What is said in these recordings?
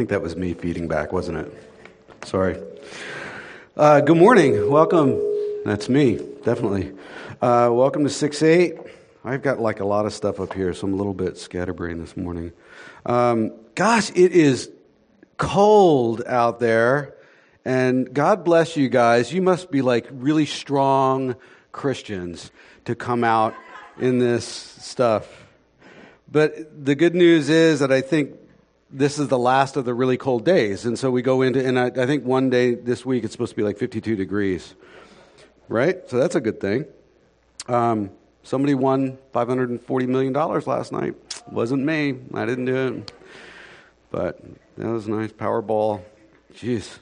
think that was me feeding back, wasn't it? Sorry. Uh, good morning. Welcome. That's me, definitely. Uh, welcome to 6 8. I've got like a lot of stuff up here, so I'm a little bit scatterbrained this morning. Um, gosh, it is cold out there, and God bless you guys. You must be like really strong Christians to come out in this stuff. But the good news is that I think this is the last of the really cold days. And so we go into, and I, I, think one day this week it's supposed to be like 52 degrees, right? So that's a good thing. Um, somebody won $540 million last night. Wasn't me. I didn't do it. But that was nice. Powerball. Jeez.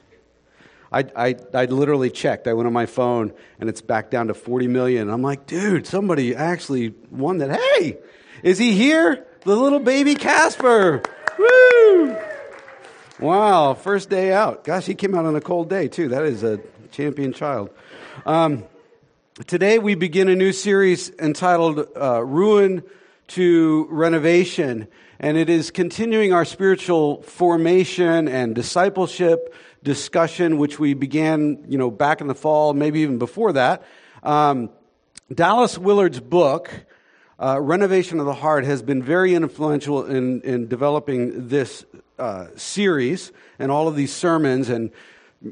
I, I, I literally checked. I went on my phone and it's back down to 40 million. I'm like, dude, somebody actually won that. Hey, is he here? The little baby Casper. Wow, first day out. Gosh, he came out on a cold day, too. That is a champion child. Um, today we begin a new series entitled uh, Ruin to Renovation, and it is continuing our spiritual formation and discipleship discussion, which we began, you know, back in the fall, maybe even before that. Um, Dallas Willard's book, uh, Renovation of the Heart has been very influential in, in developing this uh, series and all of these sermons, and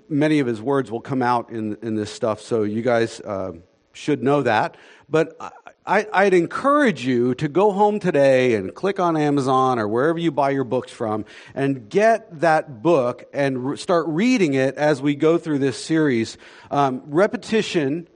many of his words will come out in, in this stuff, so you guys uh, should know that. But I, would encourage you to go home today and click on Amazon or wherever you buy your books from and get that book and re- start reading it as we go through this series. Um, repetition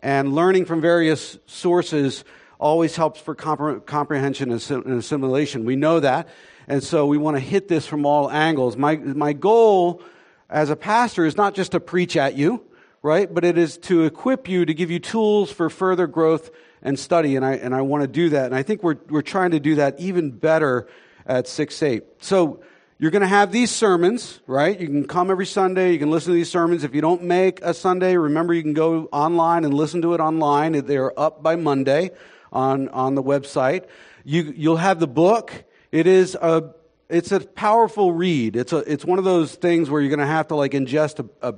and learning from various sources always helps for compre- comprehension and assimilation. We know that. And so we want to hit this from all angles. My, my goal as a pastor is not just to preach at you, right? But it is to equip you, to give you tools for further growth and study. And I, and I want to do that. And I think we're, we're trying to do that even better at 6 8. So you're going to have these sermons, right? You can come every Sunday. You can listen to these sermons. If you don't make a Sunday, remember you can go online and listen to it online. They're up by Monday on, on the website. You, you'll have the book. It is a, it's a powerful read. It's a, it's one of those things where you're going to have to like ingest a, a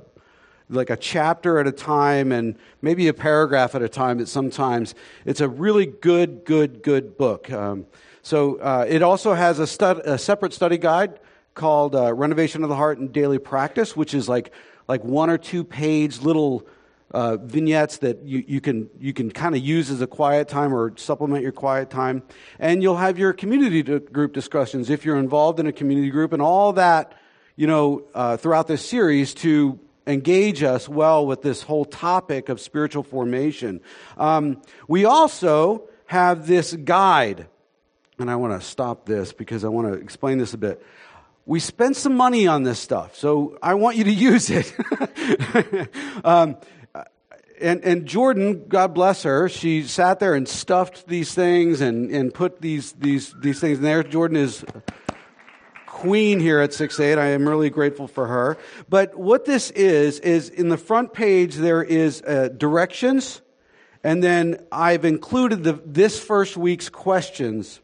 like a chapter at a time and maybe a paragraph at a time That sometimes it's a really good good good book um, so uh, it also has a, stud, a, separate study guide called uh, renovation of the heart and daily practice which is like like one or two page little uh, vignettes that you, you can, you can kind of use as a quiet time or supplement your quiet time. And you'll have your community group discussions if you're involved in a community group and all that, you know, uh, throughout this series to engage us well with this whole topic of spiritual formation. Um, we also have this guide, and I want to stop this because I want to explain this a bit we spent some money on this stuff, so I want you to use it. um, and, and Jordan, God bless her, she sat there and stuffed these things and, and put these, these, these things in there. Jordan is queen here at 6-8. I am really grateful for her. But what this is, is in the front page there is uh, directions, and then I've included the, this first week's questions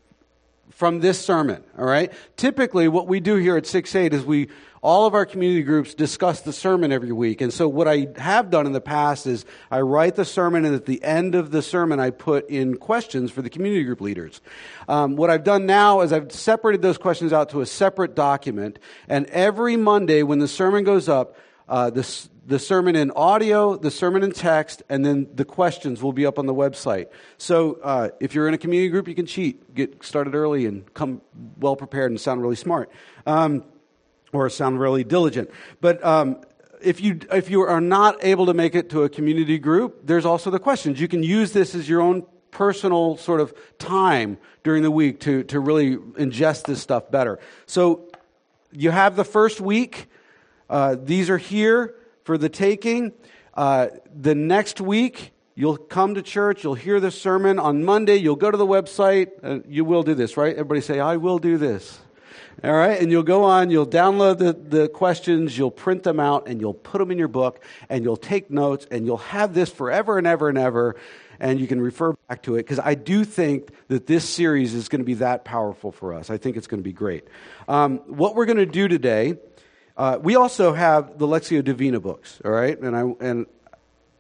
from this sermon, all right? Typically, what we do here at 6-8 is we all of our community groups discuss the sermon every week. And so what I have done in the past is I write the sermon, and at the end of the sermon, I put in questions for the community group leaders. Um, what I've done now is I've separated those questions out to a separate document. And every Monday when the sermon goes up, uh, the, the sermon in audio, the sermon in text, and then the questions will be up on the website. So uh, if you're in a community group, you can cheat, get started early, and come well prepared and sound really smart. Um, or sound really diligent. But um, if you if you are not able to make it to a community group, there's also the questions. You can use this as your own personal sort of time during the week to to really ingest this stuff better. So you have the first week. Uh, these are here for the taking. Uh, the next week, you'll come to church, you'll hear the sermon. On Monday, you'll go to the website. Uh, you will do this, right? Everybody say, I will do this. All right, and you'll go on, you'll download the, the questions, you'll print them out, and you'll put them in your book, and you'll take notes, and you'll have this forever and ever and ever. and you can refer back to it because I do think that this series is going to be that powerful for us. I think it's going to be great. Um, what we're going to do today, uh, we also have the Lectio Divina books, all right? And, I, and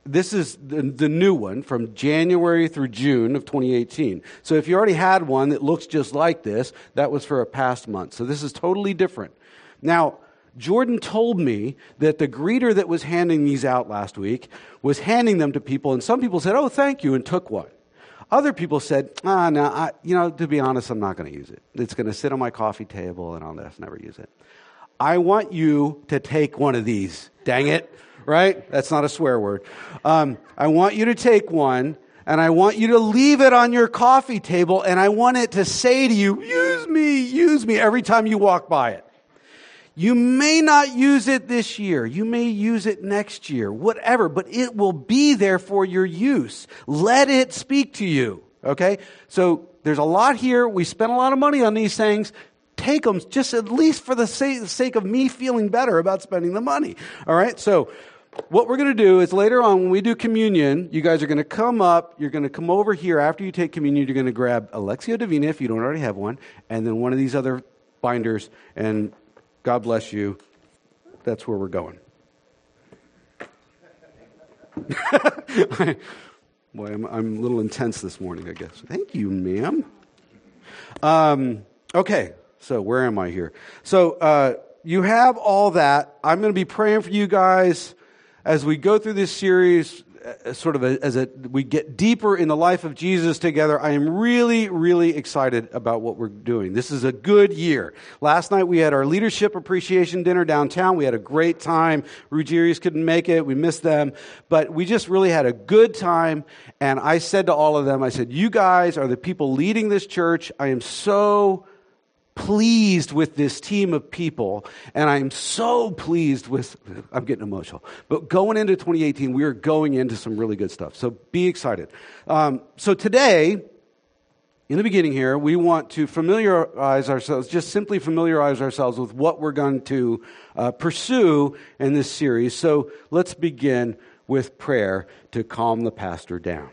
this is the, the, new one from January through June of 2018. So if you already had one that looks just like this, that was for a past month. So this is totally different. Now, Jordan told me that the greeter that was handing these out last week was handing them to people, and some people said, Oh, thank you, and took one. Other people said, Ah, no, I, you know, to be honest, I'm not going to use it. It's going to sit on my coffee table, and I'll never use it. I want you to take one of these. Dang it, right? That's not a swear word. Um, I want you to take one and I want you to leave it on your coffee table and I want it to say to you, use me, use me every time you walk by it. You may not use it this year. You may use it next year, whatever, but it will be there for your use. Let it speak to you. Okay? So there's a lot here. We spent a lot of money on these things. Take them just at least for the sake of me feeling better about spending the money. All right? So what we're going to do is later on when we do communion, you guys are going to come up, you're going to come over here after you take communion, you're going to grab a Lectio Divina if you don't already have one, and then one of these other binders and God bless you. That's where we're going. Boy, I'm, I'm, a little intense this morning, I guess. Thank you, ma'am. Um, okay, so where am I here? So uh, you have all that. I'm going to be praying for you guys as we go through this series uh, sort of a, as a, we get deeper in the life of Jesus together, I am really, really excited about what we're doing. This is a good year. Last night we had our leadership appreciation dinner downtown. We had a great time. Ruggieri's couldn't make it. We missed them. But we just really had a good time. And I said to all of them, I said, you guys are the people leading this church. I am so pleased with this team of people, and I'm so pleased with, I'm getting emotional. But going into 2018, we are going into some really good stuff. So be excited. Um, so today, in the beginning here, we want to familiarize ourselves, just simply familiarize ourselves with what we're going to uh, pursue in this series. So let's begin with prayer to calm the pastor down.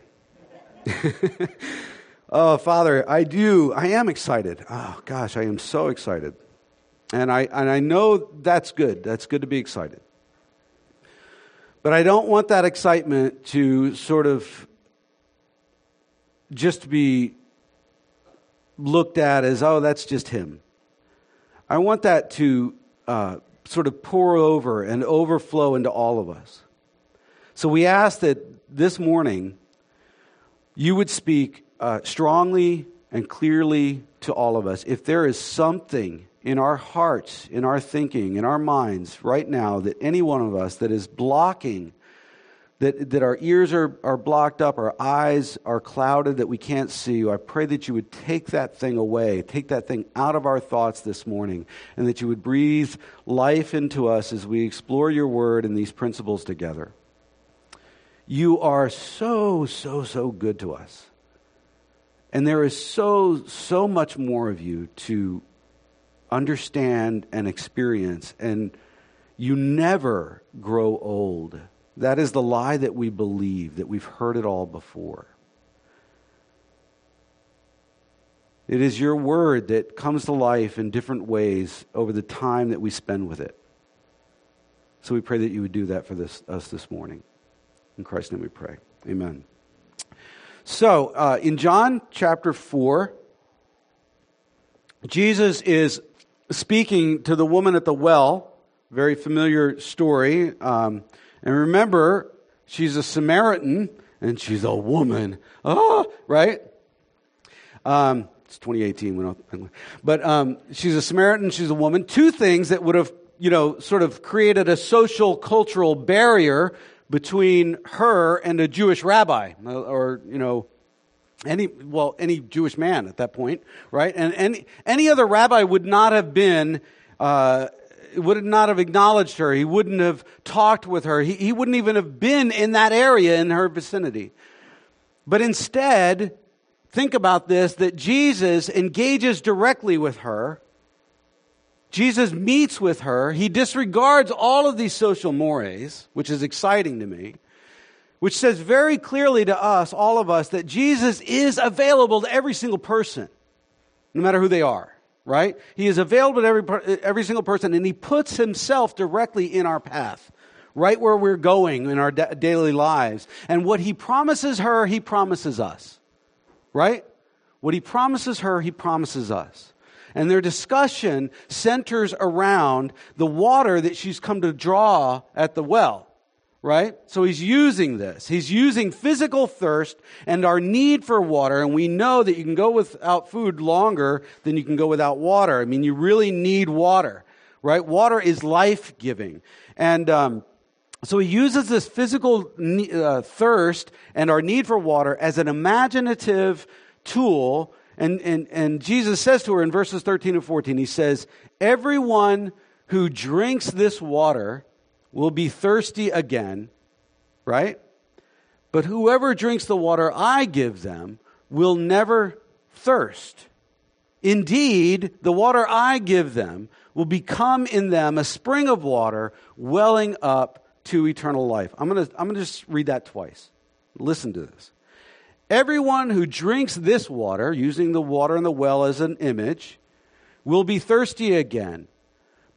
Oh, Father, I do. I am excited. Oh, gosh, I am so excited. And I, and I know that's good. That's good to be excited. But I don't want that excitement to sort of just be looked at as, oh, that's just him. I want that to uh, sort of pour over and overflow into all of us. So we ask that this morning you would speak uh, strongly and clearly to all of us if there is something in our hearts, in our thinking, in our minds right now that any one of us that is blocking, that, that our ears are, are blocked up, our eyes are clouded, that we can't see you, I pray that you would take that thing away, take that thing out of our thoughts this morning, and that you would breathe life into us as we explore your word and these principles together. You are so, so, so good to us. And there is so, so much more of you to understand and experience. And you never grow old. That is the lie that we believe, that we've heard it all before. It is your word that comes to life in different ways over the time that we spend with it. So we pray that you would do that for this, us this morning. In Christ's name we pray. Amen. So, uh, in John chapter 4, Jesus is speaking to the woman at the well, very familiar story. Um, and remember, she's a Samaritan and she's a woman. Oh, right? Um, it's 2018. But um, she's a Samaritan, she's a woman. Two things that would have, you know, sort of created a social, cultural barrier between her and a Jewish rabbi, or, you know, any, well, any Jewish man at that point, right? And any, any other rabbi would not have been, uh, would not have acknowledged her. He wouldn't have talked with her. He, he wouldn't even have been in that area in her vicinity. But instead, think about this that Jesus engages directly with her Jesus meets with her. He disregards all of these social mores, which is exciting to me. which says very clearly to us, all of us, that Jesus is available to every single person, no matter who they are, right? He is available to every, every single person, and he puts himself directly in our path, right where we're going in our da- daily lives. And what he promises her, he promises us, right? What he promises her, he promises us. And their discussion centers around the water that she's come to draw at the well right? So he's using this. He's using physical thirst and our need for water. And we know that you can go without food longer than you can go without water. I mean, you really need water, right? Water is life giving. And, um, so he uses this physical uh, thirst and our need for water as an imaginative tool. And, and, and Jesus says to her in verses 13 and 14, he says, Everyone who drinks this water will be thirsty again, right? But whoever drinks the water I give them will never thirst. Indeed, the water I give them will become in them a spring of water welling up to eternal life. I'm going to I'm to just read that twice. Listen to this. Everyone who drinks this water, using the water in the well as an image, will be thirsty again.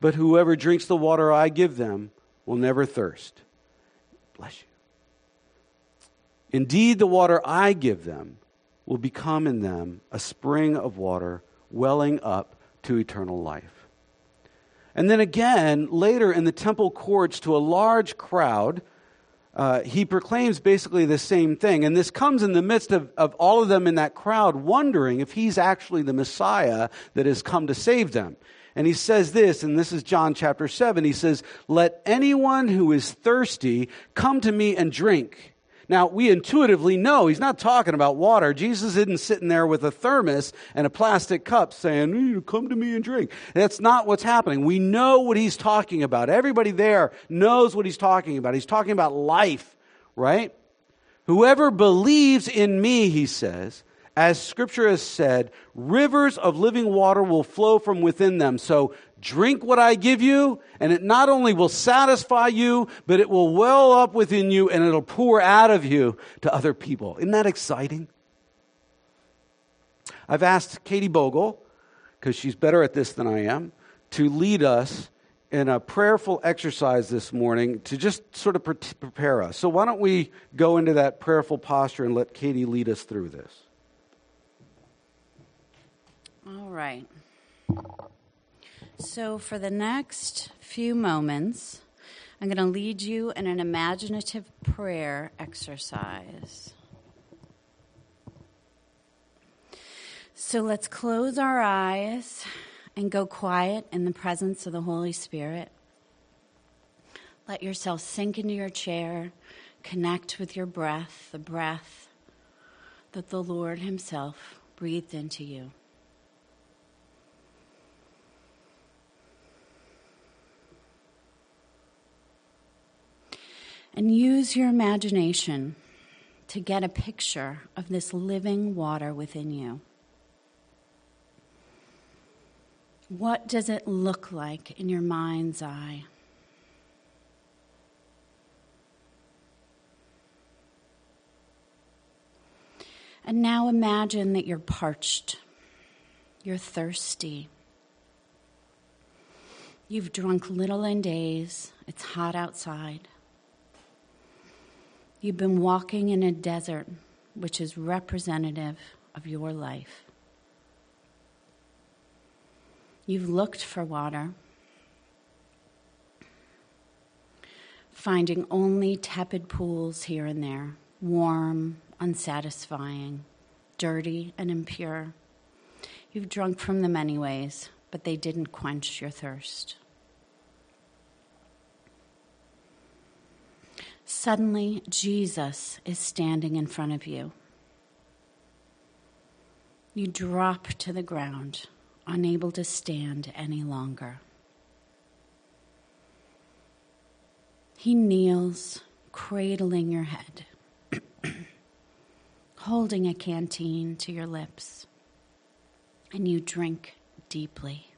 But whoever drinks the water I give them will never thirst. Bless you. Indeed, the water I give them will become in them a spring of water welling up to eternal life. And then again, later in the temple courts to a large crowd, uh, he proclaims basically the same thing. And this comes in the midst of, of all of them in that crowd wondering if he's actually the Messiah that has come to save them. And he says this, and this is John chapter 7. He says, Let anyone who is thirsty come to me and drink. Now, we intuitively know he's not talking about water. Jesus isn't sitting there with a thermos and a plastic cup saying, Come to me and drink. That's not what's happening. We know what he's talking about. Everybody there knows what he's talking about. He's talking about life, right? Whoever believes in me, he says, as scripture has said, rivers of living water will flow from within them. So drink what I give you, and it not only will satisfy you, but it will well up within you and it'll pour out of you to other people. Isn't that exciting? I've asked Katie Bogle, because she's better at this than I am, to lead us in a prayerful exercise this morning to just sort of prepare us. So, why don't we go into that prayerful posture and let Katie lead us through this? All right. So, for the next few moments, I'm going to lead you in an imaginative prayer exercise. So, let's close our eyes and go quiet in the presence of the Holy Spirit. Let yourself sink into your chair, connect with your breath, the breath that the Lord Himself breathed into you. And use your imagination to get a picture of this living water within you. What does it look like in your mind's eye? And now imagine that you're parched, you're thirsty. You've drunk little in days, it's hot outside. You've been walking in a desert which is representative of your life. You've looked for water, finding only tepid pools here and there, warm, unsatisfying, dirty, and impure. You've drunk from them anyways, but they didn't quench your thirst. Suddenly, Jesus is standing in front of you. You drop to the ground, unable to stand any longer. He kneels, cradling your head, holding a canteen to your lips, and you drink deeply.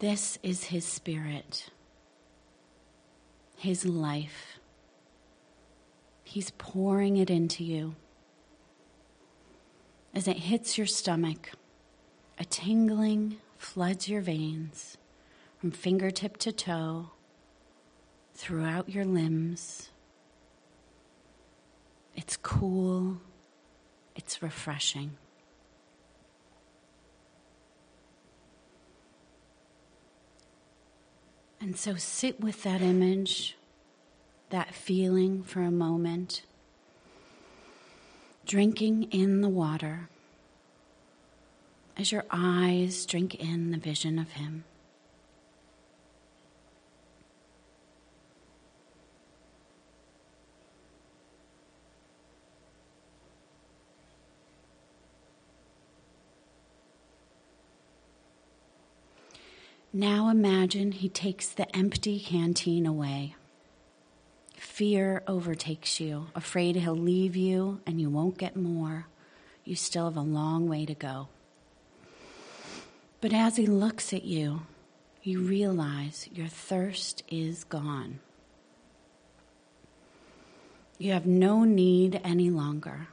This is his spirit his life, He's pouring it into you. As it hits your stomach, a tingling floods your veins from fingertip to toe, throughout your limbs. It's cool, it's refreshing. And so sit with that image, that feeling for a moment, drinking in the water as your eyes drink in the vision of Him. Now imagine he takes the empty canteen away. Fear overtakes you, afraid he'll leave you and you won't get more. You still have a long way to go. But as he looks at you, you realize your thirst is gone. You have no need any longer,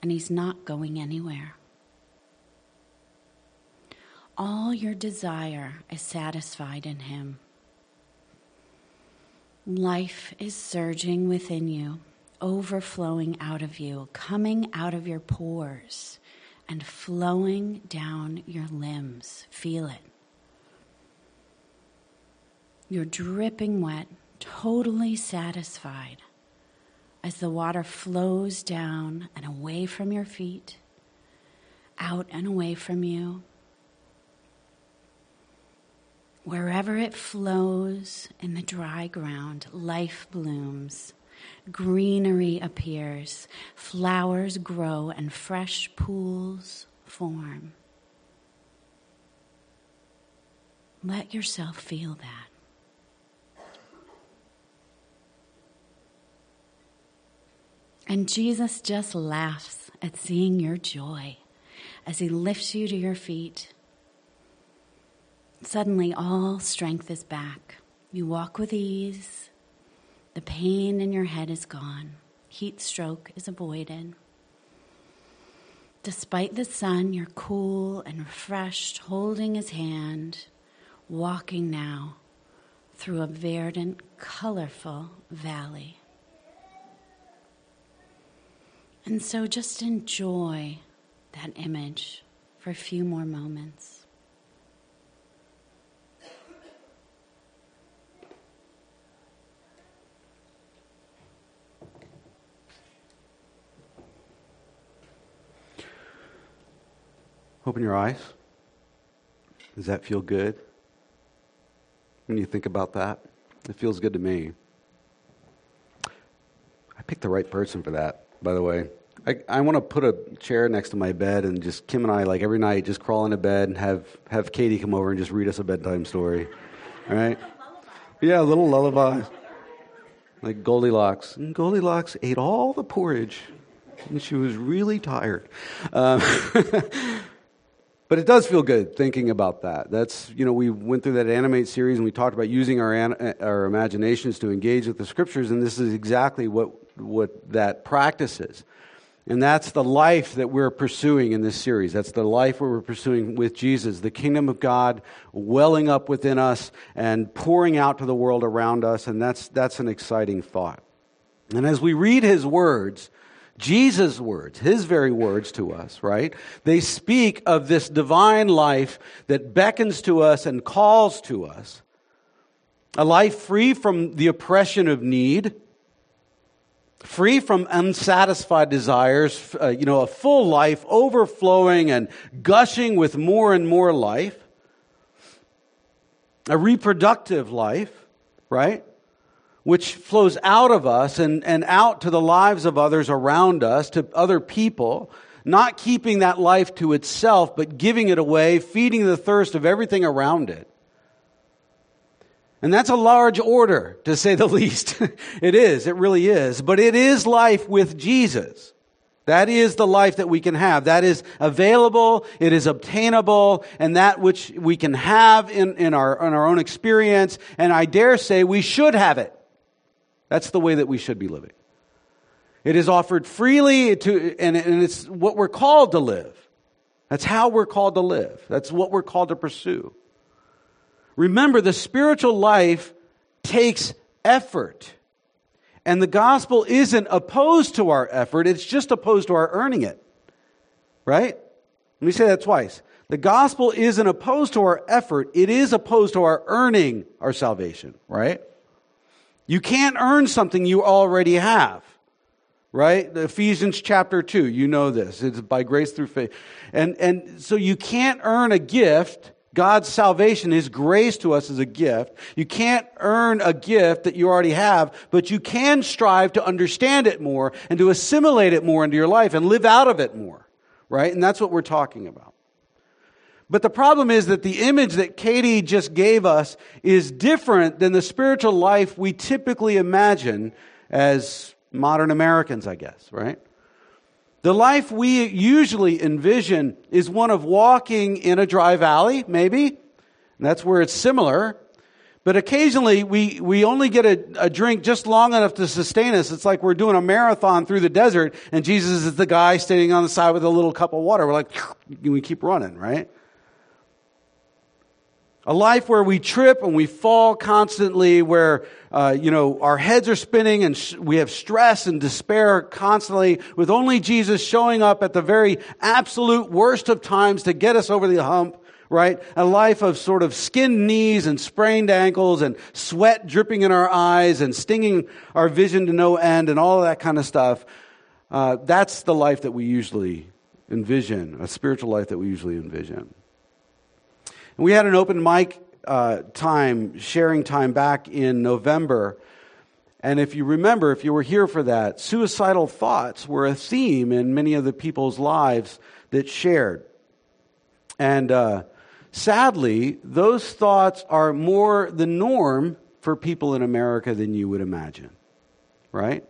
and he's not going anywhere. All your desire is satisfied in Him. Life is surging within you, overflowing out of you, coming out of your pores, and flowing down your limbs. Feel it. You're dripping wet, totally satisfied as the water flows down and away from your feet, out and away from you Wherever it flows in the dry ground, life blooms, greenery appears, flowers grow, and fresh pools form. Let yourself feel that. And Jesus just laughs at seeing your joy as he lifts you to your feet Suddenly, all strength is back. You walk with ease. The pain in your head is gone. Heat stroke is avoided. Despite the sun, you're cool and refreshed, holding his hand, walking now through a verdant, colorful valley. And so just enjoy that image for a few more moments. Open your eyes. Does that feel good? When you think about that, it feels good to me. I picked the right person for that, by the way. I, I want to put a chair next to my bed and just Kim and I, like every night, just crawl into bed and have, have Katie come over and just read us a bedtime story. All right? Yeah, a little lullaby. Like Goldilocks. And Goldilocks ate all the porridge, and she was really tired. Um, But it does feel good thinking about that. That's, you know, we went through that Animate series and we talked about using our, eh, our imaginations to engage with the scriptures, and this is exactly what, what that practice is. And that's the life that we're pursuing in this series. That's the life we're pursuing with Jesus, the kingdom of God welling up within us and pouring out to the world around us. And that's, that's an exciting thought. And as we read his words, Jesus' words, his very words to us, right? They speak of this divine life that beckons to us and calls to us. A life free from the oppression of need, free from unsatisfied desires, uh, you know, a full life overflowing and gushing with more and more life. A reproductive life, right? Which flows out of us and, and out to the lives of others around us, to other people, not keeping that life to itself, but giving it away, feeding the thirst of everything around it. And that's a large order, to say the least. it is, it really is. But it is life with Jesus. That is the life that we can have. That is available, it is obtainable, and that which we can have in, in, our, in our own experience. And I dare say we should have it. That's the way that we should be living. It is offered freely to, and, and it's what we're called to live. That's how we're called to live. That's what we're called to pursue. Remember, the spiritual life takes effort. And the gospel isn't opposed to our effort, it's just opposed to our earning it. Right? Let me say that twice. The gospel isn't opposed to our effort, it is opposed to our earning our salvation, right? You can't earn something you already have. Right? Ephesians chapter 2, you know this. It's by grace through faith. And and so you can't earn a gift God's salvation, His grace to us is a gift. You can't earn a gift that you already have, but you can strive to understand it more and to assimilate it more into your life and live out of it more, right? And that's what we're talking about. But the problem is that the image that Katie just gave us is different than the spiritual life we typically imagine as modern Americans, I guess, right? The life we usually envision is one of walking in a dry valley, maybe. And that's where it's similar. But occasionally we, we only get a, a, drink just long enough to sustain us. It's like we're doing a marathon through the desert and Jesus is the guy standing on the side with a little cup of water. We're like, we keep running, right? A life where we trip and we fall constantly, where, uh, you know, our heads are spinning and sh- we have stress and despair constantly, with only Jesus showing up at the very absolute worst of times to get us over the hump, right? A life of sort of skinned knees and sprained ankles and sweat dripping in our eyes and stinging our vision to no end and all of that kind of stuff. Uh, that's the life that we usually envision, a spiritual life that we usually envision. We had an open mic uh, time, sharing time back in November. And if you remember, if you were here for that, suicidal thoughts were a theme in many of the people's lives that shared. And uh, sadly, those thoughts are more the norm for people in America than you would imagine, right?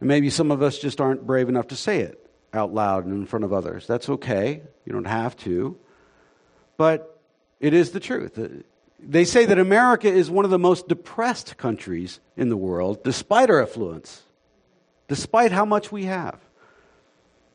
And maybe some of us just aren't brave enough to say it out loud and in front of others. That's okay. You don't have to. But it is the truth. Uh, they say that America is one of the most depressed countries in the world, despite our affluence, despite how much we have.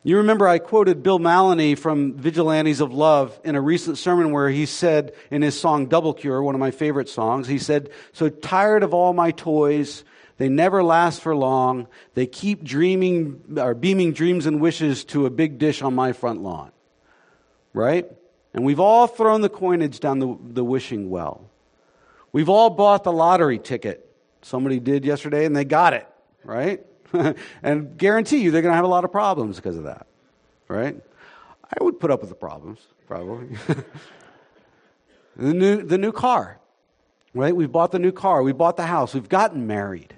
You remember I quoted Bill Mallonee from Vigilantes of Love in a recent sermon where he said in his song Double Cure, one of my favorite songs, he said, So tired of all my toys, they never last for long. They keep dreaming or beaming dreams and wishes to a big dish on my front lawn. Right? And we've all thrown the coinage down the, the wishing well. We've all bought the lottery ticket. Somebody did yesterday and they got it, right? and guarantee you they're going to have a lot of problems because of that, right? I would put up with the problems, probably. the, new, the new car, right? We've bought the new car. We bought the house. We've gotten married.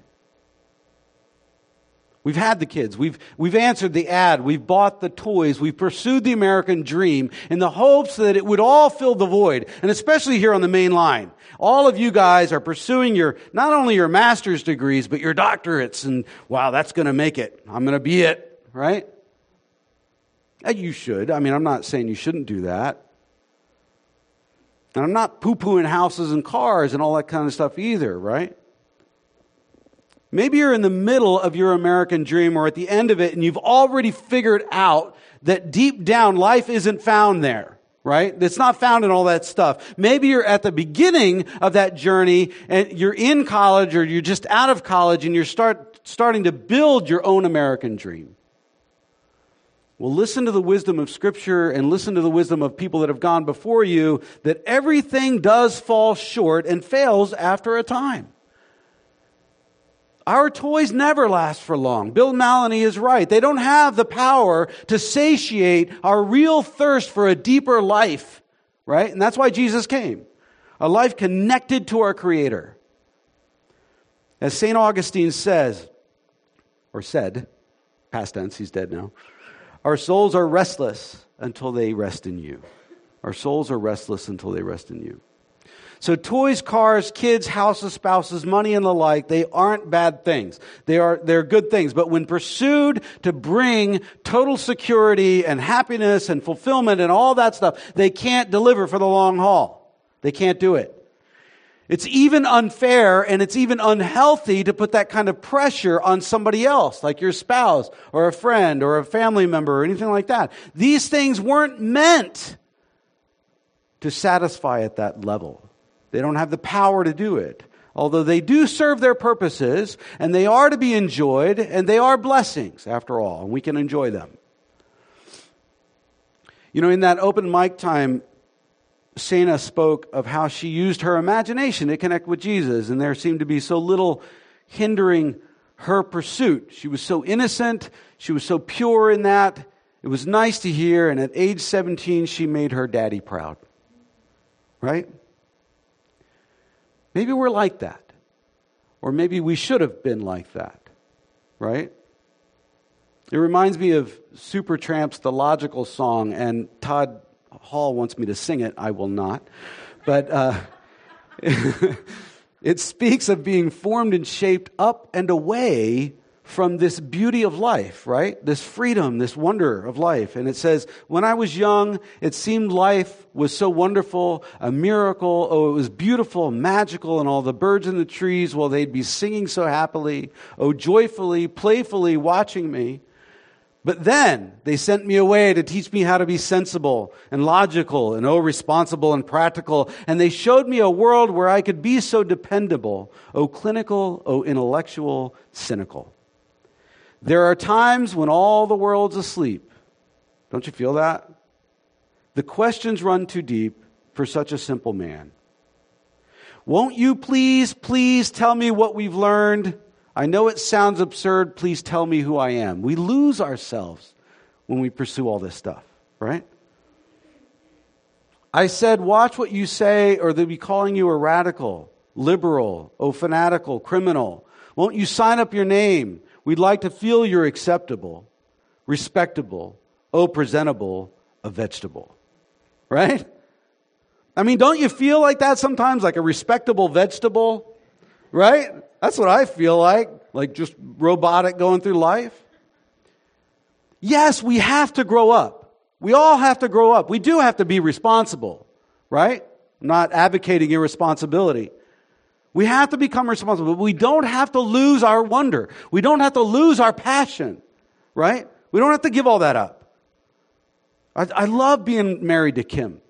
We've had the kids. We've, we've answered the ad. We've bought the toys. We've pursued the American dream in the hopes that it would all fill the void. And especially here on the main line. All of you guys are pursuing your, not only your master's degrees, but your doctorates. And wow, that's going to make it. I'm going to be it, right? Uh, you should. I mean, I'm not saying you shouldn't do that. And I'm not poo pooing houses and cars and all that kind of stuff either, right? Maybe you're in the middle of your American dream or at the end of it and you've already figured out that deep down life isn't found there, right? It's not found in all that stuff. Maybe you're at the beginning of that journey and you're in college or you're just out of college and you're start, starting to build your own American dream. Well, listen to the wisdom of Scripture and listen to the wisdom of people that have gone before you that everything does fall short and fails after a time. Our toys never last for long. Bill Mallonee is right. They don't have the power to satiate our real thirst for a deeper life, right? And that's why Jesus came. A life connected to our Creator. As St. Augustine says, or said, past tense, he's dead now, our souls are restless until they rest in you. Our souls are restless until they rest in you. So toys, cars, kids, houses, spouses, money, and the like, they aren't bad things. They are, they're good things. But when pursued to bring total security and happiness and fulfillment and all that stuff, they can't deliver for the long haul. They can't do it. It's even unfair and it's even unhealthy to put that kind of pressure on somebody else, like your spouse or a friend or a family member or anything like that. These things weren't meant to satisfy at that level. They don't have the power to do it. Although they do serve their purposes and they are to be enjoyed and they are blessings after all, and we can enjoy them. You know, in that open mic time, Sana spoke of how she used her imagination to connect with Jesus, and there seemed to be so little hindering her pursuit. She was so innocent, she was so pure in that. It was nice to hear, and at age 17, she made her daddy proud. Right? Maybe we're like that. Or maybe we should have been like that. Right? It reminds me of Supertramp's The Logical Song, and Todd Hall wants me to sing it. I will not. But uh, it speaks of being formed and shaped up and away from this beauty of life, right? This freedom, this wonder of life. And it says, when I was young, it seemed life was so wonderful, a miracle. Oh, it was beautiful, magical, and all the birds in the trees, well, they'd be singing so happily, oh, joyfully, playfully watching me. But then they sent me away to teach me how to be sensible and logical and oh, responsible and practical. And they showed me a world where I could be so dependable, oh, clinical, oh, intellectual, cynical. There are times when all the world's asleep. Don't you feel that? The questions run too deep for such a simple man. Won't you please, please tell me what we've learned? I know it sounds absurd. Please tell me who I am. We lose ourselves when we pursue all this stuff, right? I said, watch what you say, or they'll be calling you a radical, liberal, oh, fanatical, criminal. Won't you sign up your name? We'd like to feel you're acceptable, respectable, oh, presentable, a vegetable, right? I mean, don't you feel like that sometimes, like a respectable vegetable, right? That's what I feel like, like just robotic going through life. Yes, we have to grow up. We all have to grow up. We do have to be responsible, right? I'm not advocating irresponsibility. We have to become responsible, but we don't have to lose our wonder. We don't have to lose our passion, right? We don't have to give all that up. I, I love being married to Kim.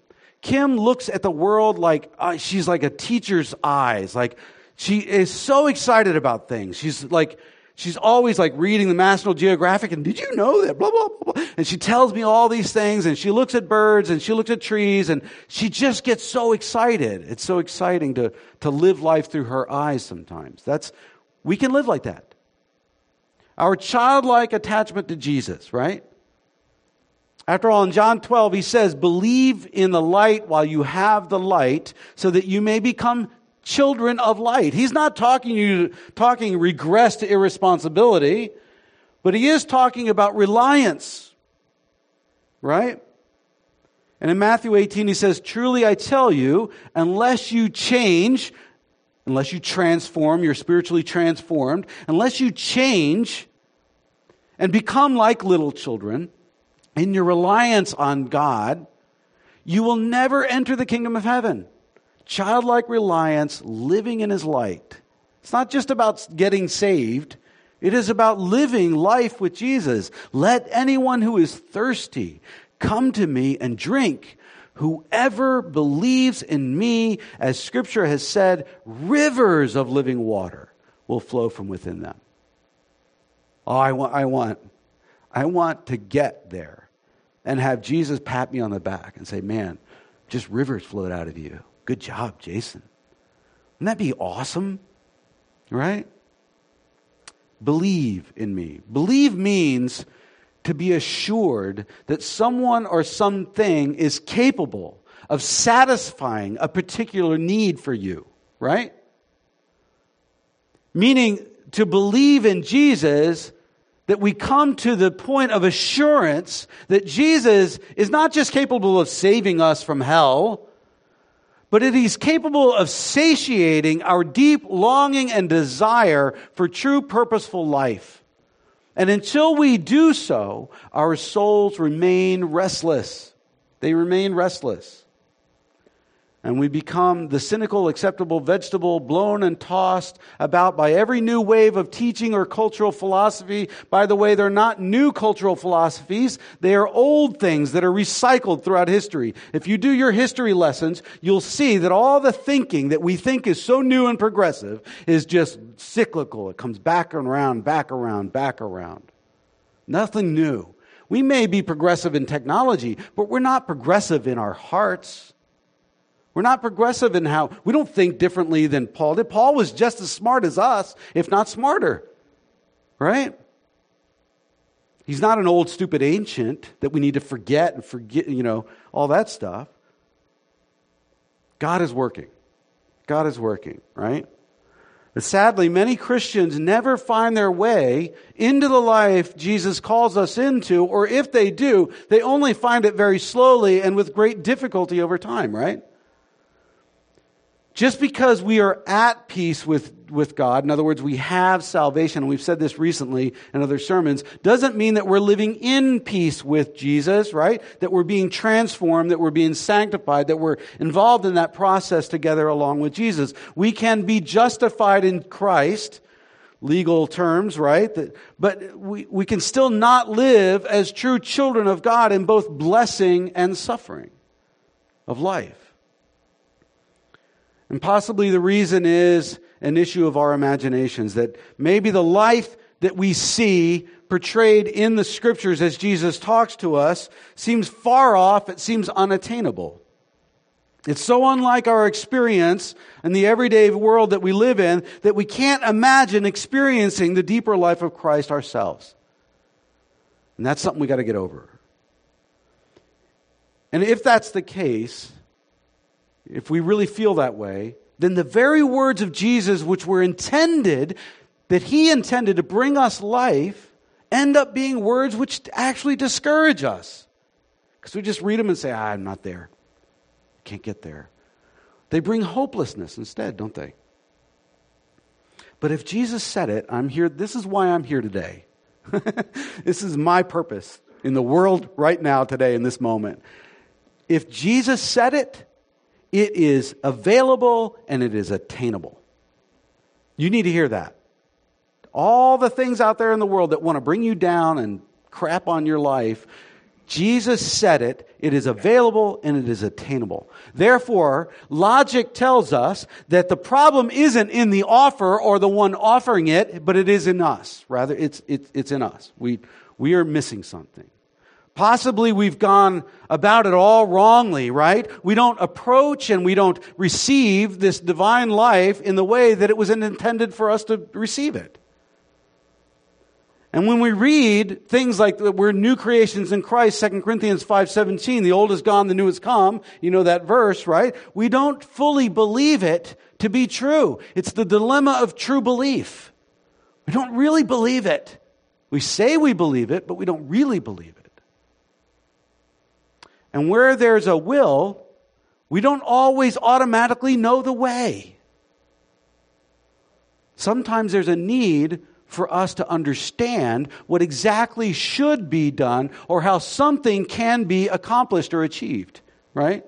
Kim looks at the world like uh, she's like a teacher's eyes, like she is so excited about things. She's like, she's always like reading the National Geographic and did you know that? Blah, blah, blah, blah. And she tells me all these things and she looks at birds and she looks at trees and she just gets so excited. It's so exciting to, to live life through her eyes sometimes. That's, we can live like that. Our childlike attachment to Jesus, right? After all, in John 12, he says, Believe in the light while you have the light, so that you may become children of light. He's not talking you talking regress to irresponsibility, but he is talking about reliance. Right? And in Matthew 18 he says, "Truly I tell you, unless you change, unless you transform, you're spiritually transformed, unless you change and become like little children in your reliance on God, you will never enter the kingdom of heaven." Childlike reliance, living in his light. It's not just about getting saved. It is about living life with Jesus. Let anyone who is thirsty come to me and drink. Whoever believes in me, as scripture has said, rivers of living water will flow from within them. Oh, I want, I want, I want to get there and have Jesus pat me on the back and say, man, just rivers flowed out of you. Good job, Jason. Wouldn't that be awesome? Right? Believe in me. Believe means to be assured that someone or something is capable of satisfying a particular need for you, right? Meaning to believe in Jesus that we come to the point of assurance that Jesus is not just capable of saving us from hell, but it is capable of satiating our deep longing and desire for true purposeful life. And until we do so, our souls remain restless. They remain restless. And we become the cynical, acceptable vegetable blown and tossed about by every new wave of teaching or cultural philosophy. By the way, they're not new cultural philosophies. They are old things that are recycled throughout history. If you do your history lessons, you'll see that all the thinking that we think is so new and progressive is just cyclical. It comes back and around, back around, back around. Nothing new. We may be progressive in technology, but we're not progressive in our hearts. We're not progressive in how we don't think differently than Paul did. Paul was just as smart as us, if not smarter. Right? He's not an old, stupid ancient that we need to forget and forget, you know, all that stuff. God is working. God is working, right? But sadly, many Christians never find their way into the life Jesus calls us into, or if they do, they only find it very slowly and with great difficulty over time, right? Just because we are at peace with, with God, in other words, we have salvation, and we've said this recently in other sermons, doesn't mean that we're living in peace with Jesus, right? That we're being transformed, that we're being sanctified, that we're involved in that process together along with Jesus. We can be justified in Christ, legal terms, right? But we, we can still not live as true children of God in both blessing and suffering of life. And possibly the reason is an issue of our imaginations, that maybe the life that we see portrayed in the scriptures as Jesus talks to us seems far off, it seems unattainable. It's so unlike our experience in the everyday world that we live in that we can't imagine experiencing the deeper life of Christ ourselves. And that's something we got to get over. And if that's the case, if we really feel that way, then the very words of Jesus, which were intended, that he intended to bring us life, end up being words which actually discourage us. Because we just read them and say, ah, I'm not there. Can't get there. They bring hopelessness instead, don't they? But if Jesus said it, I'm here. This is why I'm here today. this is my purpose in the world right now, today, in this moment. If Jesus said it, it is available and it is attainable. You need to hear that. All the things out there in the world that want to bring you down and crap on your life, Jesus said it, it is available and it is attainable. Therefore, logic tells us that the problem isn't in the offer or the one offering it, but it is in us. Rather, it's, it's, it's in us. We, we are missing something. Possibly we've gone about it all wrongly, right? We don't approach and we don't receive this divine life in the way that it was intended for us to receive it. And when we read things like we're new creations in Christ, 2 Corinthians 5:17, the old is gone, the new has come, you know that verse, right? We don't fully believe it to be true. It's the dilemma of true belief. We don't really believe it. We say we believe it, but we don't really believe it. And where there's a will, we don't always automatically know the way. Sometimes there's a need for us to understand what exactly should be done or how something can be accomplished or achieved, right?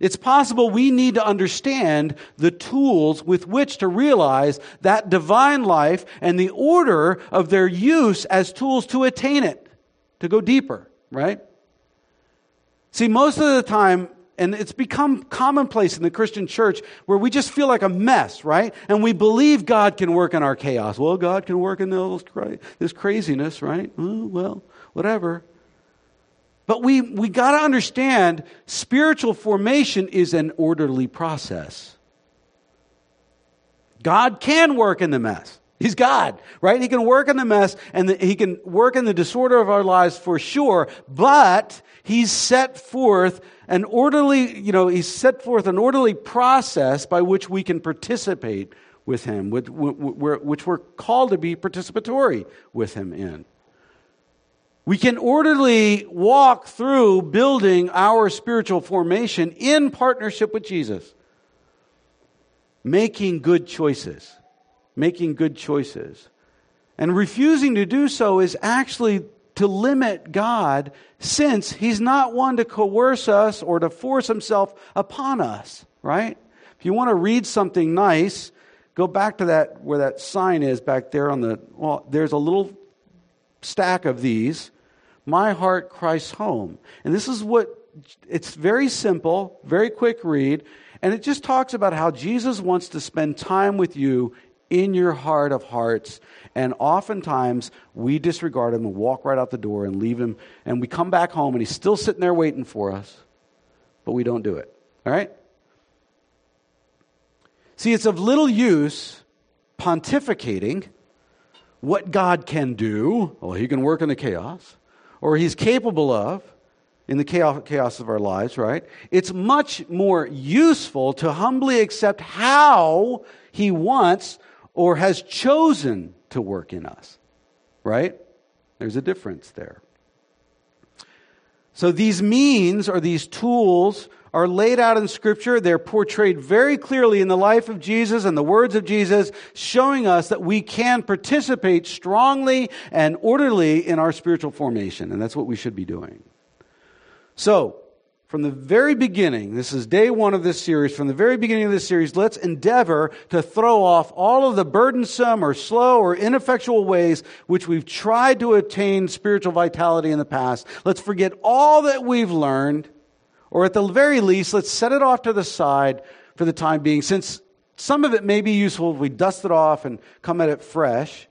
It's possible we need to understand the tools with which to realize that divine life and the order of their use as tools to attain it, to go deeper, right? See, most of the time, and it's become commonplace in the Christian church where we just feel like a mess, right? And we believe God can work in our chaos. Well, God can work in this craziness, right? Well, whatever. But we, we got to understand spiritual formation is an orderly process. God can work in the mess. He's God, right? He can work in the mess and the, he can work in the disorder of our lives for sure, but he's set forth an orderly, you know, he's set forth an orderly process by which we can participate with him, which, which we're called to be participatory with him in. We can orderly walk through building our spiritual formation in partnership with Jesus, making good choices making good choices. And refusing to do so is actually to limit God since he's not one to coerce us or to force himself upon us, right? If you want to read something nice, go back to that where that sign is back there on the well, there's a little stack of these. My heart Christ's home. And this is what it's very simple, very quick read, and it just talks about how Jesus wants to spend time with you in your heart of hearts. And oftentimes we disregard him and walk right out the door and leave him. And we come back home and he's still sitting there waiting for us, but we don't do it. All right? See, it's of little use pontificating what God can do. Well, he can work in the chaos, or he's capable of in the chaos of our lives, right? It's much more useful to humbly accept how he wants or has chosen to work in us, right? There's a difference there. So these means or these tools are laid out in Scripture. They're portrayed very clearly in the life of Jesus and the words of Jesus, showing us that we can participate strongly and orderly in our spiritual formation. And that's what we should be doing. So, from the very beginning, this is day one of this series, from the very beginning of this series, let's endeavor to throw off all of the burdensome or slow or ineffectual ways which we've tried to attain spiritual vitality in the past. Let's forget all that we've learned, or at the very least, let's set it off to the side for the time being, since some of it may be useful if we dust it off and come at it fresh.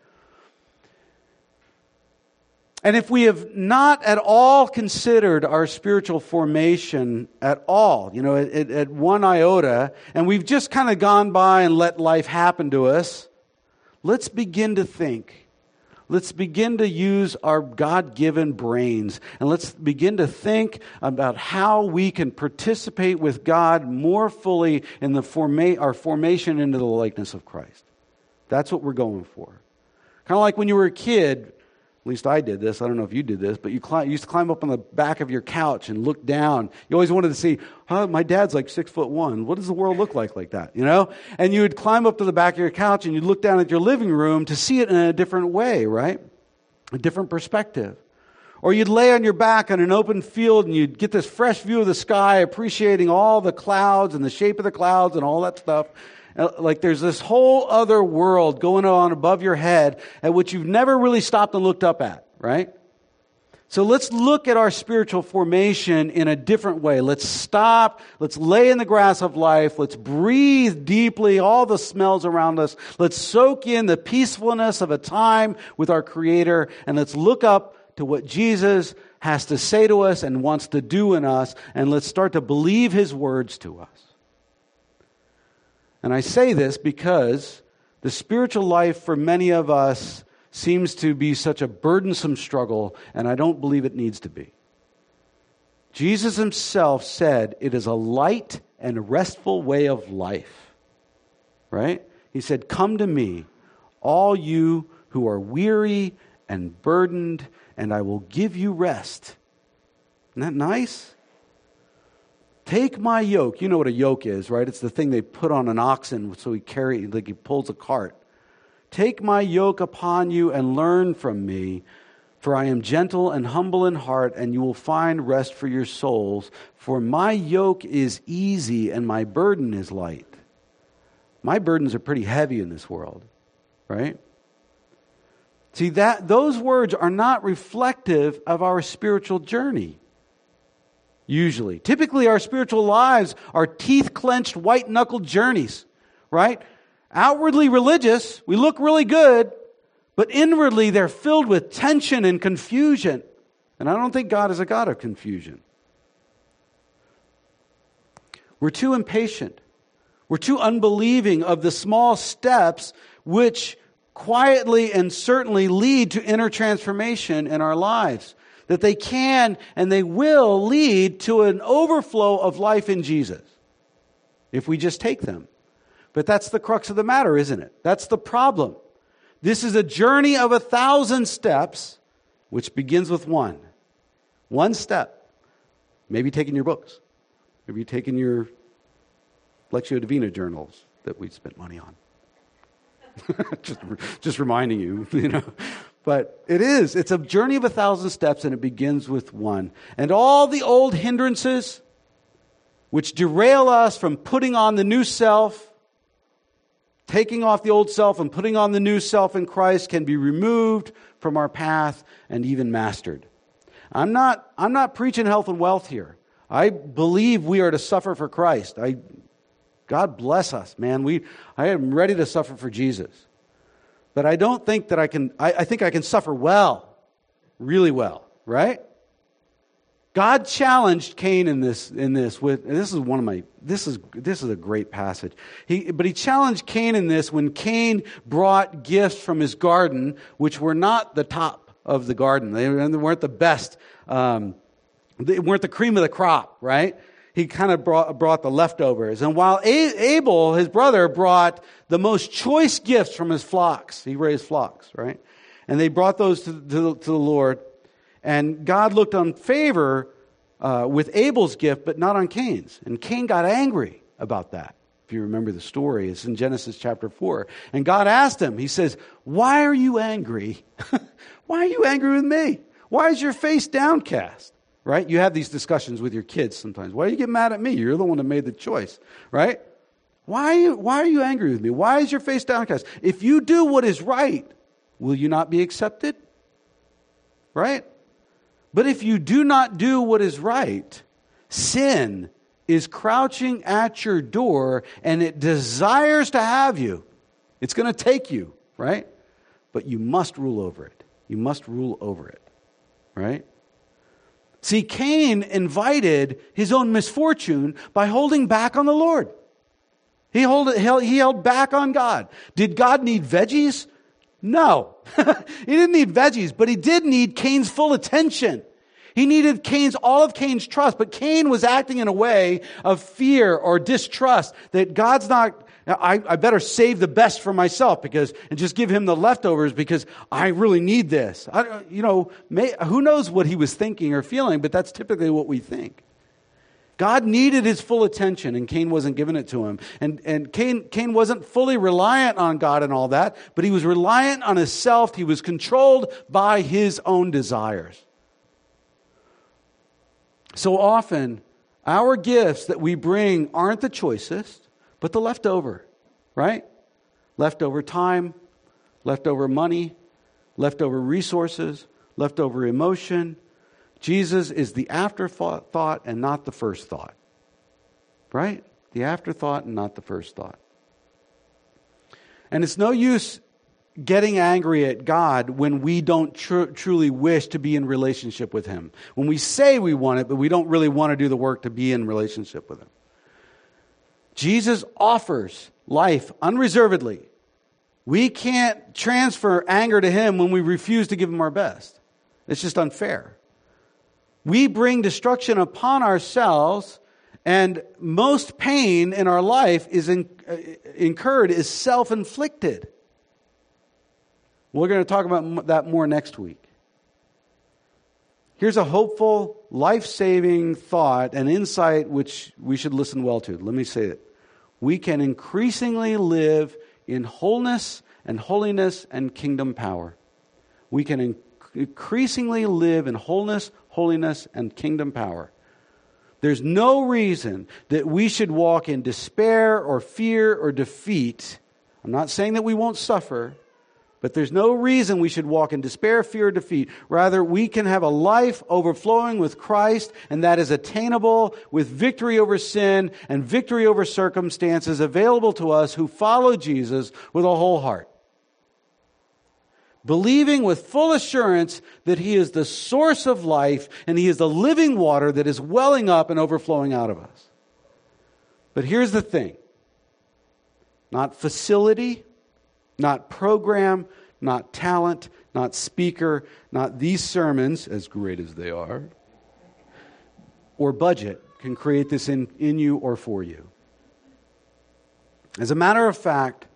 And if we have not at all considered our spiritual formation at all, you know, at, at one iota, and we've just kind of gone by and let life happen to us, let's begin to think. Let's begin to use our God given brains and let's begin to think about how we can participate with God more fully in the forma- our formation into the likeness of Christ. That's what we're going for. Kind of like when you were a kid, at least I did this. I don't know if you did this, but you, climb, you used to climb up on the back of your couch and look down. You always wanted to see, my dad's like six foot one. What does the world look like like that? You know? And you would climb up to the back of your couch and you'd look down at your living room to see it in a different way, right? A different perspective. Or you'd lay on your back on an open field and you'd get this fresh view of the sky, appreciating all the clouds and the shape of the clouds and all that stuff. Uh, like there's this whole other world going on above your head at which you've never really stopped and looked up at, right? So let's look at our spiritual formation in a different way. Let's stop. Let's lay in the grass of life. Let's breathe deeply all the smells around us. Let's soak in the peacefulness of a time with our Creator. And let's look up to what Jesus has to say to us and wants to do in us. And let's start to believe His words to us. And I say this because the spiritual life for many of us seems to be such a burdensome struggle, and I don't believe it needs to be. Jesus himself said it is a light and restful way of life. Right? He said, Come to me, all you who are weary and burdened, and I will give you rest. Isn't that nice? Take my yoke. You know what a yoke is, right? It's the thing they put on an oxen so he carries, like he pulls a cart. Take my yoke upon you and learn from me, for I am gentle and humble in heart, and you will find rest for your souls. For my yoke is easy and my burden is light. My burdens are pretty heavy in this world, right? See that those words are not reflective of our spiritual journey usually. Typically, our spiritual lives are teeth clenched, white knuckled journeys, right? Outwardly religious, we look really good, but inwardly they're filled with tension and confusion. And I don't think God is a God of confusion. We're too impatient. We're too unbelieving of the small steps which quietly and certainly lead to inner transformation in our lives that they can and they will lead to an overflow of life in Jesus if we just take them. But that's the crux of the matter, isn't it? That's the problem. This is a journey of a thousand steps, which begins with one. One step. Maybe taking your books. Maybe taking your Lectio Divina journals that we spent money on. just, just reminding you, you know. But it is. It's a journey of a thousand steps, and it begins with one. And all the old hindrances which derail us from putting on the new self, taking off the old self and putting on the new self in Christ, can be removed from our path and even mastered. I'm not, I'm not preaching health and wealth here. I believe we are to suffer for Christ. I, God bless us, man. We, I am ready to suffer for Jesus. But I don't think that I can, I, I think I can suffer well, really well, right? God challenged Cain in this, in this with, this is one of my, this is, this is a great passage. He, but he challenged Cain in this when Cain brought gifts from his garden, which were not the top of the garden. They weren't the best, um, they weren't the cream of the crop, right? He kind of brought, brought the leftovers. And while Abel, his brother, brought the most choice gifts from his flocks, he raised flocks, right? And they brought those to, to, to the Lord. And God looked on favor uh, with Abel's gift, but not on Cain's. And Cain got angry about that. If you remember the story, it's in Genesis chapter 4. And God asked him, He says, Why are you angry? Why are you angry with me? Why is your face downcast? Right? You have these discussions with your kids sometimes. Why do you get mad at me? You're the one that made the choice, right? Why are you, why are you angry with me? Why is your face downcast? If you do what is right, will you not be accepted? Right? But if you do not do what is right, sin is crouching at your door and it desires to have you. It's going to take you, right? But you must rule over it. You must rule over it, right? See, Cain invited his own misfortune by holding back on the Lord. He, hold, he held back on God. Did God need veggies? No. he didn't need veggies, but he did need Cain's full attention. He needed Cain's, all of Cain's trust, but Cain was acting in a way of fear or distrust that God's not, I, I better save the best for myself because, and just give him the leftovers because I really need this. I, you know, may, who knows what he was thinking or feeling, but that's typically what we think. God needed his full attention, and Cain wasn't giving it to him. And, and Cain, Cain wasn't fully reliant on God and all that, but he was reliant on himself. He was controlled by his own desires. So often, our gifts that we bring aren't the choicest, but the leftover, right? Leftover time, leftover money, leftover resources, leftover emotion, Jesus is the afterthought and not the first thought. Right? The afterthought and not the first thought. And it's no use getting angry at God when we don't tr- truly wish to be in relationship with Him. When we say we want it, but we don't really want to do the work to be in relationship with Him. Jesus offers life unreservedly. We can't transfer anger to Him when we refuse to give Him our best. It's just unfair we bring destruction upon ourselves, and most pain in our life is in, uh, incurred is self inflicted. We're going to talk about that more next week. Here's a hopeful, life saving thought and insight which we should listen well to. Let me say it. We can increasingly live in wholeness and holiness and kingdom power. We can increasingly live in wholeness, holiness, and kingdom power. There's no reason that we should walk in despair or fear or defeat. I'm not saying that we won't suffer, but there's no reason we should walk in despair, fear, defeat. Rather, we can have a life overflowing with Christ, and that is attainable with victory over sin and victory over circumstances available to us who follow Jesus with a whole heart believing with full assurance that He is the source of life and He is the living water that is welling up and overflowing out of us. But here's the thing not facility, not program, not talent, not speaker, not these sermons, as great as they are, or budget can create this in, in you or for you. As a matter of fact,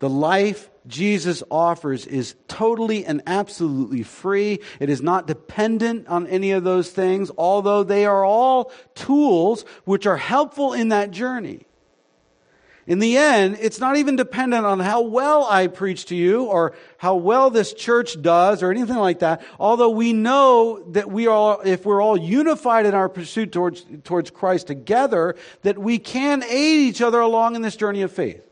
the life Jesus offers is totally and absolutely free. It is not dependent on any of those things, although they are all tools which are helpful in that journey. In the end, it's not even dependent on how well I preach to you or how well this church does or anything like that. Although we know that we are, if we're all unified in our pursuit towards, towards Christ together, that we can aid each other along in this journey of faith.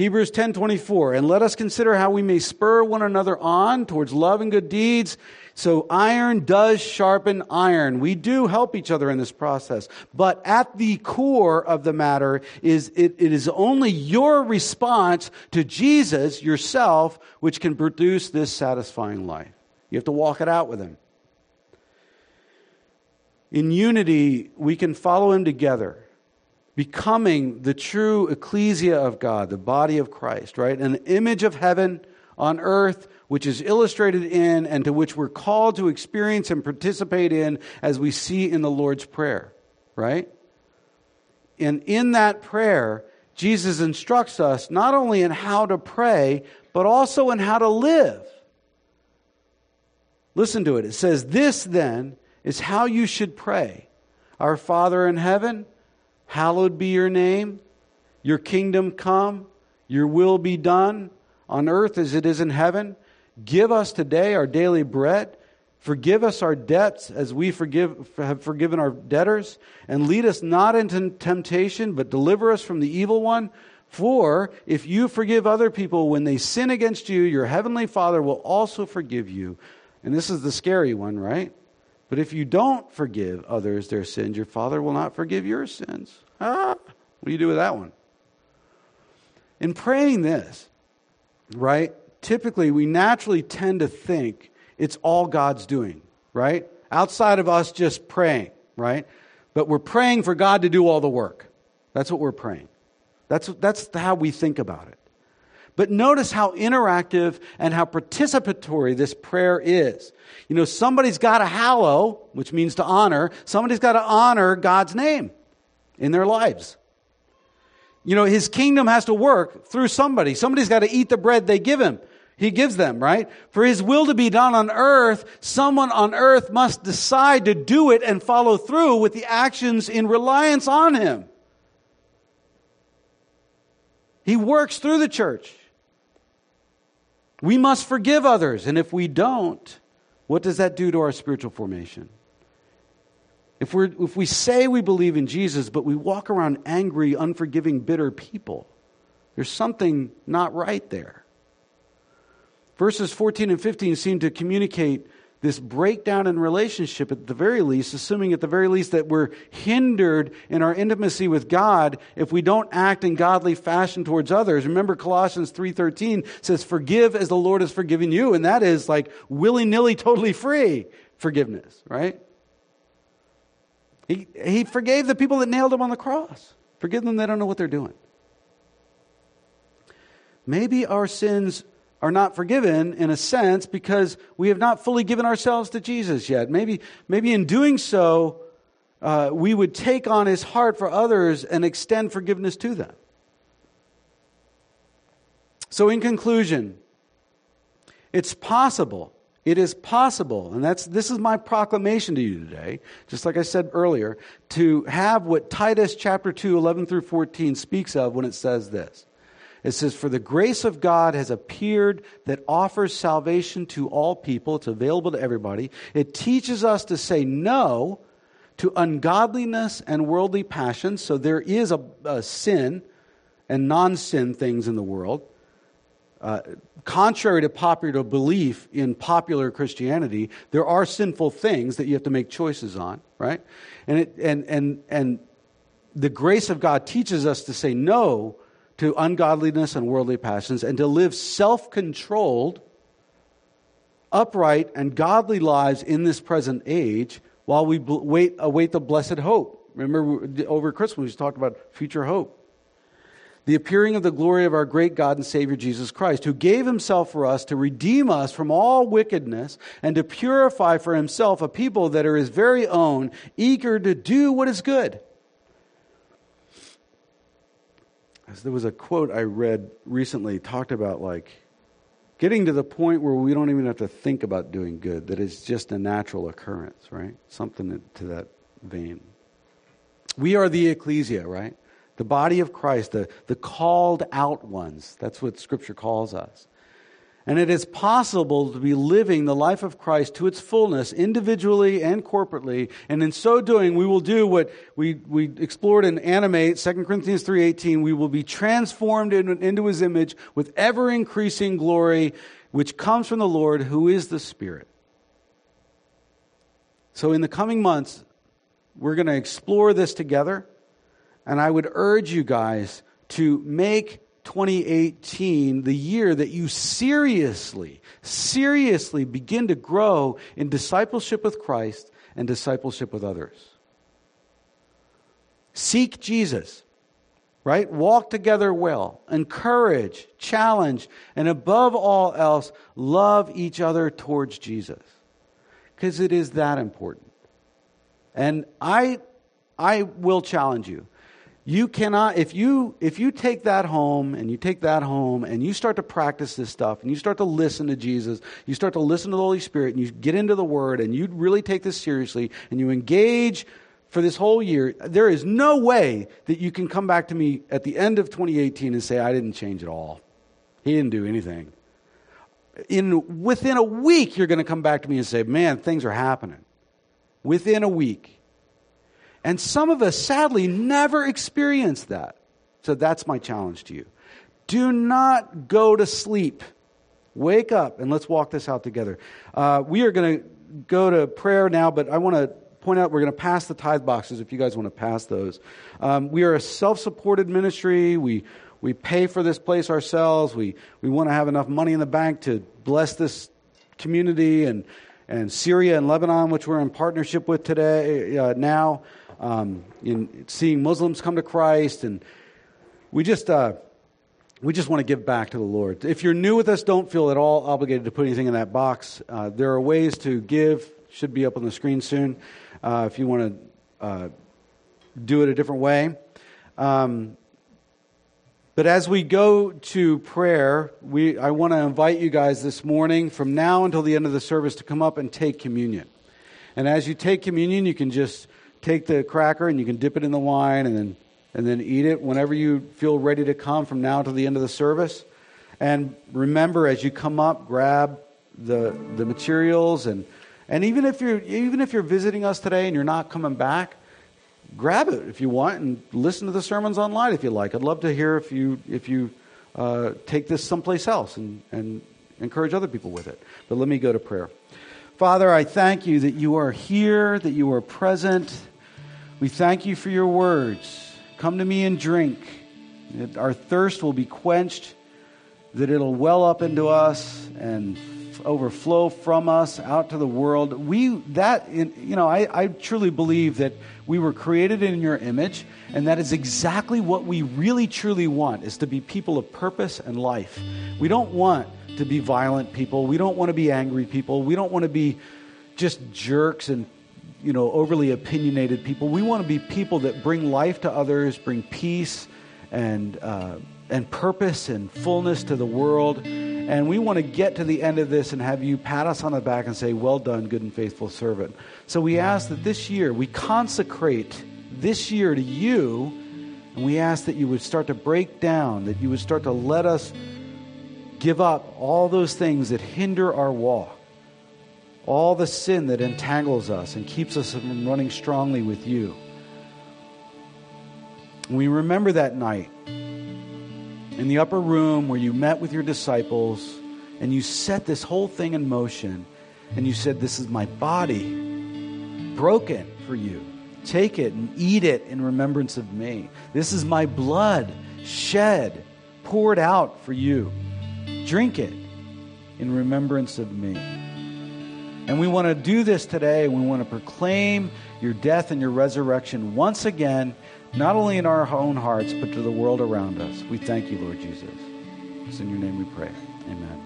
Hebrews 10:24 and let us consider how we may spur one another on towards love and good deeds. So iron does sharpen iron. We do help each other in this process. But at the core of the matter is it, it is only your response to Jesus yourself which can produce this satisfying life. You have to walk it out with him. In unity we can follow him together becoming the true ecclesia of God, the body of Christ, right? An image of heaven on earth, which is illustrated in and to which we're called to experience and participate in as we see in the Lord's Prayer, right? And in that prayer, Jesus instructs us not only in how to pray, but also in how to live. Listen to it. It says, This then is how you should pray Our Father in heaven, Hallowed be your name. Your kingdom come. Your will be done on earth as it is in heaven. Give us today our daily bread. Forgive us our debts as we forgive, have forgiven our debtors. And lead us not into temptation, but deliver us from the evil one. For if you forgive other people when they sin against you, your heavenly Father will also forgive you. And this is the scary one, right? But if you don't forgive others their sins, your Father will not forgive your sins. Ah, what do you do with that one? In praying this, right, typically we naturally tend to think it's all God's doing, right? Outside of us just praying, right? But we're praying for God to do all the work. That's what we're praying. That's, that's how we think about it. But notice how interactive and how participatory this prayer is. You know, somebody's got to hallow, which means to honor. Somebody's got to honor God's name in their lives. You know, his kingdom has to work through somebody. Somebody's got to eat the bread they give him. He gives them, right? For his will to be done on earth, someone on earth must decide to do it and follow through with the actions in reliance on him. He works through the church. We must forgive others. And if we don't, what does that do to our spiritual formation? If, we're, if we say we believe in Jesus, but we walk around angry, unforgiving, bitter people, there's something not right there. Verses 14 and 15 seem to communicate this breakdown in relationship at the very least, assuming at the very least that we're hindered in our intimacy with God if we don't act in godly fashion towards others. Remember Colossians 3:13 says forgive as the Lord has forgiven you and that is like willy-nilly totally free forgiveness, right? He, he forgave the people that nailed him on the cross. Forgive them, they don't know what they're doing. Maybe our sins are not forgiven in a sense because we have not fully given ourselves to Jesus yet. Maybe, maybe in doing so, uh, we would take on his heart for others and extend forgiveness to them. So, in conclusion, it's possible. It is possible, and that's this is my proclamation to you today, just like I said earlier, to have what Titus chapter 2, 11 through 14 speaks of when it says this. It says, For the grace of God has appeared that offers salvation to all people. It's available to everybody. It teaches us to say no to ungodliness and worldly passions. So there is a, a sin and non sin things in the world. Uh, contrary to popular belief in popular Christianity, there are sinful things that you have to make choices on, right? And, it, and, and, and the grace of God teaches us to say no to ungodliness and worldly passions and to live self controlled, upright, and godly lives in this present age while we wait, await the blessed hope. Remember, over Christmas, we talked about future hope. The appearing of the glory of our great God and Savior Jesus Christ, who gave himself for us to redeem us from all wickedness and to purify for himself a people that are his very own, eager to do what is good. There was a quote I read recently talked about like getting to the point where we don't even have to think about doing good, that it's just a natural occurrence, right? Something to that vein. We are the ecclesia, right? the body of Christ, the, the called out ones. That's what Scripture calls us. And it is possible to be living the life of Christ to its fullness, individually and corporately. And in so doing, we will do what we, we explored in Animate, 2 Corinthians 3.18. We will be transformed in, into his image with ever increasing glory, which comes from the Lord, who is the Spirit. So in the coming months, we're going to explore this together. And I would urge you guys to make 2018 the year that you seriously, seriously begin to grow in discipleship with Christ and discipleship with others. Seek Jesus, right? Walk together well, encourage, challenge, and above all else, love each other towards Jesus. Because it is that important. And I, I will challenge you you cannot if you if you take that home and you take that home and you start to practice this stuff and you start to listen to jesus you start to listen to the holy spirit and you get into the word and you really take this seriously and you engage for this whole year there is no way that you can come back to me at the end of 2018 and say i didn't change at all. He didn't do anything. In within a week you're going to come back to me and say man things are happening. Within a week and some of us, sadly, never experience that. So that's my challenge to you. Do not go to sleep. Wake up and let's walk this out together. Uh, we are going to go to prayer now, but I want to point out we're going to pass the tithe boxes if you guys want to pass those. Um, we are a self supported ministry. We, we pay for this place ourselves. We, we want to have enough money in the bank to bless this community and, and Syria and Lebanon, which we're in partnership with today, uh, now um, in seeing Muslims come to Christ, and we just uh, we just want to give back to the Lord. If you're new with us, don't feel at all obligated to put anything in that box. Uh, there are ways to give; should be up on the screen soon. Uh, if you want to uh, do it a different way. Um, but as we go to prayer, we, I want to invite you guys this morning, from now until the end of the service, to come up and take communion. And as you take communion, you can just take the cracker and you can dip it in the wine and then and then eat it whenever you feel ready to come from now to the end of the service. And remember, as you come up, grab the the materials and and even if you're even if you're visiting us today and you're not coming back, grab it if you want and listen to the sermons online if you like. I'd love to hear if you if you uh, take this someplace else and and encourage other people with it. But let me go to prayer. Father, I thank you that you are here, that you are present we thank you for your words. Come to me and drink. That our thirst will be quenched, that it'll well up into us and overflow from us out to the world. We that you know, I, I truly believe that we were created in your image, and that is exactly what we really truly want is to be people of purpose and life. We don't want to be violent people. We don't want to be angry people. We don't want to be just jerks and you know, overly opinionated people. We want to be people that bring life to others, bring peace and, uh, and purpose and fullness to the world. And we want to get to the end of this and have you pat us on the back and say, Well done, good and faithful servant. So we ask that this year, we consecrate this year to you, and we ask that you would start to break down, that you would start to let us give up all those things that hinder our walk all the sin that entangles us and keeps us from running strongly with you. We remember that night in the upper room where you met with your disciples and you set this whole thing in motion and you said, This is my body broken for you. Take it and eat it in remembrance of me. This is my blood shed, poured out for you. Drink it in remembrance of me. And we want to do this today. We want to proclaim your death and your resurrection once again, not only in our own hearts, but to the world around us. We thank you, Lord Jesus. It's in your name we pray. Amen.